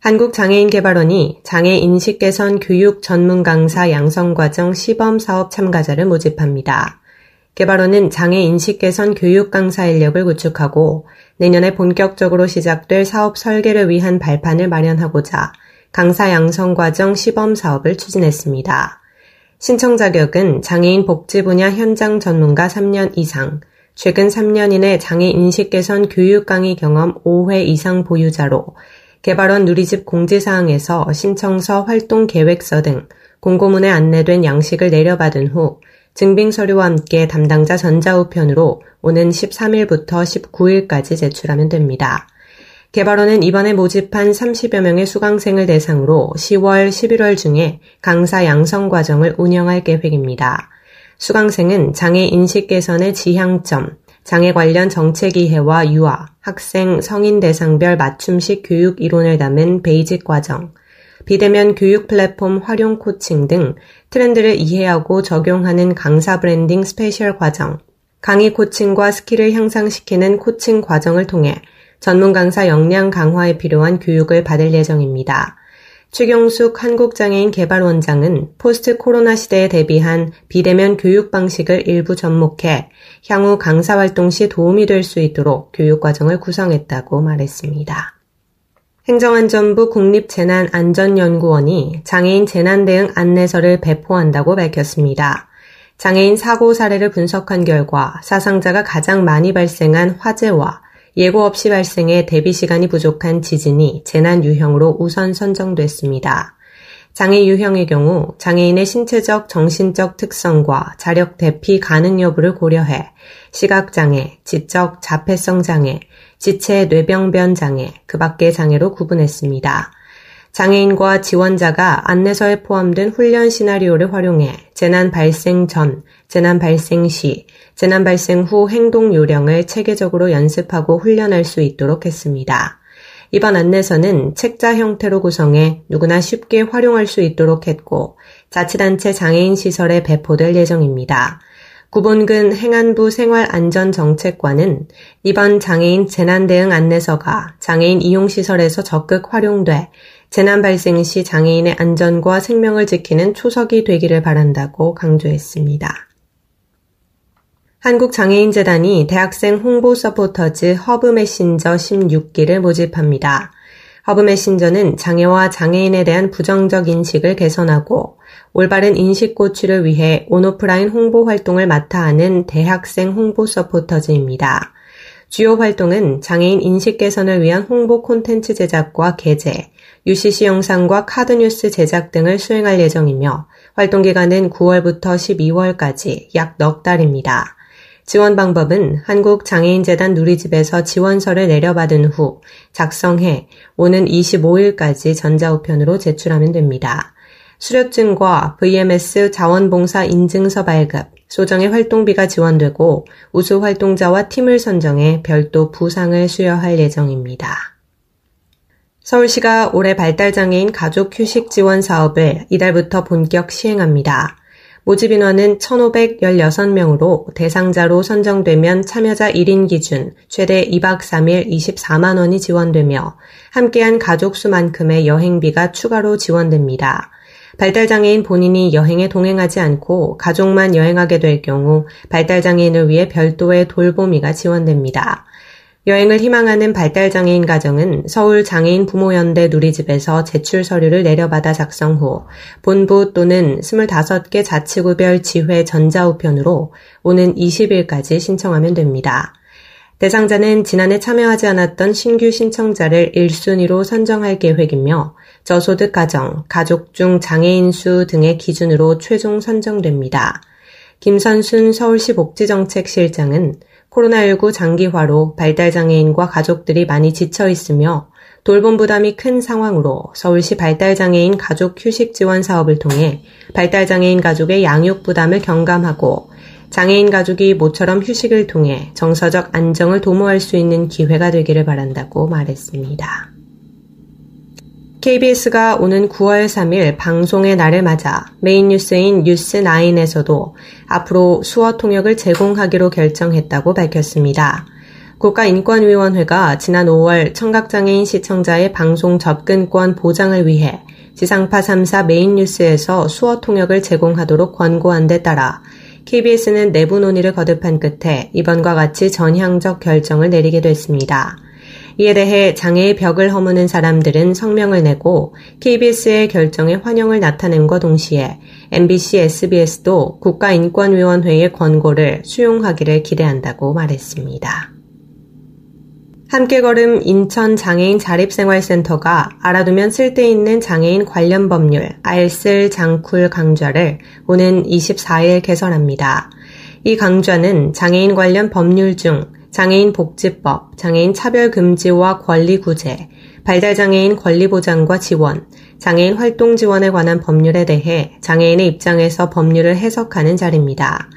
한국장애인개발원이 장애 인식 개선 교육 전문 강사 양성과정 시범 사업 참가자를 모집합니다. 개발원은 장애 인식 개선 교육 강사 인력을 구축하고 내년에 본격적으로 시작될 사업 설계를 위한 발판을 마련하고자 강사 양성 과정 시범 사업을 추진했습니다. 신청 자격은 장애인 복지 분야 현장 전문가 3년 이상, 최근 3년 이내 장애 인식 개선 교육 강의 경험 5회 이상 보유자로 개발원 누리집 공지사항에서 신청서 활동 계획서 등 공고문에 안내된 양식을 내려받은 후 증빙 서류와 함께 담당자 전자우편으로 오는 13일부터 19일까지 제출하면 됩니다. 개발원은 이번에 모집한 30여 명의 수강생을 대상으로 10월, 11월 중에 강사 양성 과정을 운영할 계획입니다. 수강생은 장애 인식 개선의 지향점, 장애 관련 정책 이해와 유아, 학생, 성인 대상별 맞춤식 교육 이론을 담은 basic 과정, 비대면 교육 플랫폼 활용 코칭 등 트렌드를 이해하고 적용하는 강사 branding special 과정, 강의 코칭과 skill을 향상시키는 코칭 과정을 통해 전문 강사 역량 강화에 필요한 교육을 받을 예정입니다. 최경숙 한국장애인 개발원장은 포스트 코로나 시대에 대비한 비대면 교육 방식을 일부 접목해 향후 강사 활동 시 도움이 될 수 있도록 교육 과정을 구성했다고 말했습니다. 행정안전부 국립재난안전연구원이 장애인 재난대응 안내서를 배포한다고 밝혔습니다. 장애인 사고 사례를 분석한 결과 사상자가 가장 많이 발생한 화재와 예고 없이 발생해 대비 시간이 부족한 지진이 재난 유형으로 우선 선정됐습니다. 장애 유형의 경우 장애인의 신체적, 정신적 특성과 자력 대피 가능 여부를 고려해 시각장애, 지적 자폐성 장애, 지체 뇌병변 장애, 그 밖의 장애로 구분했습니다. 장애인과 지원자가 안내서에 포함된 훈련 시나리오를 활용해 재난 발생 전, 재난 발생 시, 재난 발생 후 행동 요령을 체계적으로 연습하고 훈련할 수 있도록 했습니다. 이번 안내서는 책자 형태로 구성해 누구나 쉽게 활용할 수 있도록 했고 자치단체 장애인 시설에 배포될 예정입니다. 구본근 행안부 생활안전정책관은 이번 장애인 재난대응 안내서가 장애인 이용시설에서 적극 활용돼 재난 발생 시 장애인의 안전과 생명을 지키는 초석이 되기를 바란다고 강조했습니다. 한국장애인재단이 대학생 홍보 서포터즈 허브 메신저 16기를 모집합니다. 허브 메신저는 장애와 장애인에 대한 부정적 인식을 개선하고 올바른 인식 고취를 위해 온오프라인 홍보 활동을 맡아 하는 대학생 홍보 서포터즈입니다. 주요 활동은 장애인 인식 개선을 위한 홍보 콘텐츠 제작과 게재, UCC 영상과 카드 뉴스 제작 등을 수행할 예정이며 활동 기간은 9월부터 12월까지 약 넉 달입니다. 지원 방법은 한국장애인재단 누리집에서 지원서를 내려받은 후 작성해 오는 25일까지 전자우편으로 제출하면 됩니다. 수료증과 VMS 자원봉사 인증서 발급, 소정의 활동비가 지원되고 우수 활동자와 팀을 선정해 별도 부상을 수여할 예정입니다. 서울시가 올해 발달장애인 가족 휴식 지원 사업을 이달부터 본격 시행합니다. 모집 인원은 1,516명으로 대상자로 선정되면 참여자 1인 기준 최대 2박 3일 24만 원이 지원되며 함께한 가족 수만큼의 여행비가 추가로 지원됩니다. 발달장애인 본인이 여행에 동행하지 않고 가족만 여행하게 될 경우 발달장애인을 위해 별도의 돌보미가 지원됩니다. 여행을 희망하는 발달장애인 가정은 서울 장애인 부모연대 누리집에서 제출 서류를 내려받아 작성 후 본부 또는 25개 자치구별 지회 전자우편으로 오는 20일까지 신청하면 됩니다. 대상자는 지난해 참여하지 않았던 신규 신청자를 1순위로 선정할 계획이며 저소득 가정, 가족 중 장애인 수 등의 기준으로 최종 선정됩니다. 김선순 서울시 복지정책실장은 코로나19 장기화로 발달장애인과 가족들이 많이 지쳐 있으며 돌봄 부담이 큰 상황으로 서울시 발달장애인 가족 휴식 지원 사업을 통해 발달장애인 가족의 양육 부담을 경감하고 장애인 가족이 모처럼 휴식을 통해 정서적 안정을 도모할 수 있는 기회가 되기를 바란다고 말했습니다. KBS가 오는 9월 3일 방송의 날을 맞아 메인 뉴스인 뉴스9에서도 앞으로 수어 통역을 제공하기로 결정했다고 밝혔습니다. 국가인권위원회가 지난 5월 청각장애인 시청자의 방송 접근권 보장을 위해 지상파 3사 메인 뉴스에서 수어 통역을 제공하도록 권고한 데 따라 KBS는 내부 논의를 거듭한 끝에 이번과 같이 전향적 결정을 내리게 됐습니다. 이에 대해 장애의 벽을 허무는 사람들은 성명을 내고 KBS의 결정에 환영을 나타냄과 동시에 MBC, SBS도 국가인권위원회의 권고를 수용하기를 기대한다고 말했습니다. 함께 걸음 인천 장애인 자립생활센터가 알아두면 쓸데있는 장애인 관련 법률 알쓸 장쿨 강좌를 오는 24일 개설합니다. 이 강좌는 장애인 관련 법률 중 장애인 복지법, 장애인 차별 금지와 권리 구제, 발달장애인 권리보장과 지원, 장애인 활동 지원에 관한 법률에 대해 장애인의 입장에서 법률을 해석하는 자리입니다.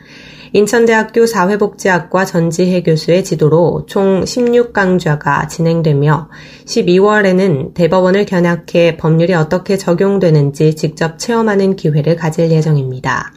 인천대학교 사회복지학과 전지혜 교수의 지도로 총 16강좌가 진행되며 12월에는 대법원을 견학해 법률이 어떻게 적용되는지 직접 체험하는 기회를 가질 예정입니다.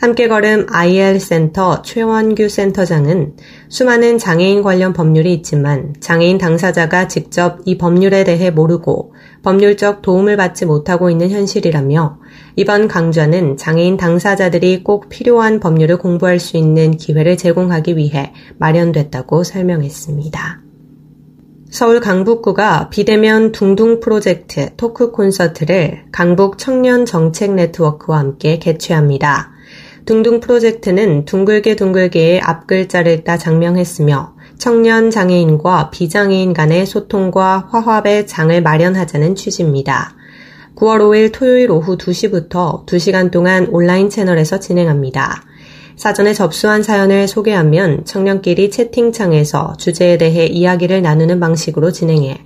함께 걸음 IL 센터 최원규 센터장은 수많은 장애인 관련 법률이 있지만 장애인 당사자가 직접 이 법률에 대해 모르고 법률적 도움을 받지 못하고 있는 현실이라며 이번 강좌는 장애인 당사자들이 꼭 필요한 법률을 공부할 수 있는 기회를 제공하기 위해 마련됐다고 설명했습니다. 서울 강북구가 비대면 둥둥 프로젝트 토크 콘서트를 강북 청년 정책 네트워크와 함께 개최합니다. 둥둥 프로젝트는 둥글게 둥글게의 앞글자를 따 장명했으며 청년 장애인과 비장애인 간의 소통과 화합의 장을 마련하자는 취지입니다. 9월 5일 토요일 오후 2시부터 2시간 동안 온라인 채널에서 진행합니다. 사전에 접수한 사연을 소개하면 청년끼리 채팅창에서 주제에 대해 이야기를 나누는 방식으로 진행해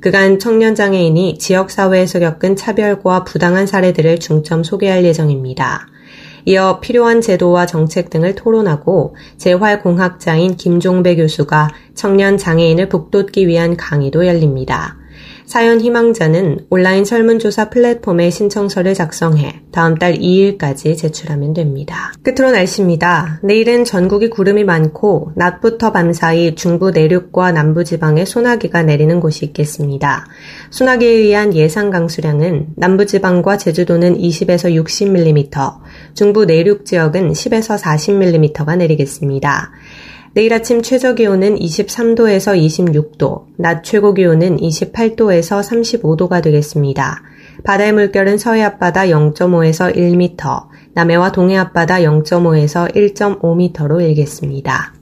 그간 청년 장애인이 지역사회에서 겪은 차별과 부당한 사례들을 중점 소개할 예정입니다. 이어 필요한 제도와 정책 등을 토론하고 재활공학자인 김종배 교수가 청년 장애인을 북돋기 위한 강의도 열립니다. 사연 희망자는 온라인 설문조사 플랫폼에 신청서를 작성해 다음 달 2일까지 제출하면 됩니다. 끝으로 날씨입니다. 내일은 전국이 구름이 많고 낮부터 밤사이 중부 내륙과 남부 지방에 소나기가 내리는 곳이 있겠습니다. 소나기에 의한 예상 강수량은 남부 지방과 제주도는 20에서 60mm, 중부 내륙 지역은 10에서 40mm가 내리겠습니다. 내일 아침 최저 기온은 23도에서 26도, 낮 최고 기온은 28도에서 35도가 되겠습니다. 바다의 물결은 서해 앞바다 0.5에서 1m, 남해와 동해 앞바다 0.5에서 1.5m로 일겠습니다.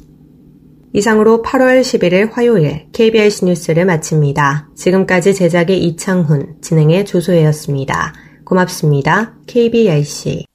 이상으로 8월 11일 화요일 KBS 뉴스를 마칩니다. 지금까지 제작의 이창훈, 진행의 조소혜였습니다. 고맙습니다. KBRC.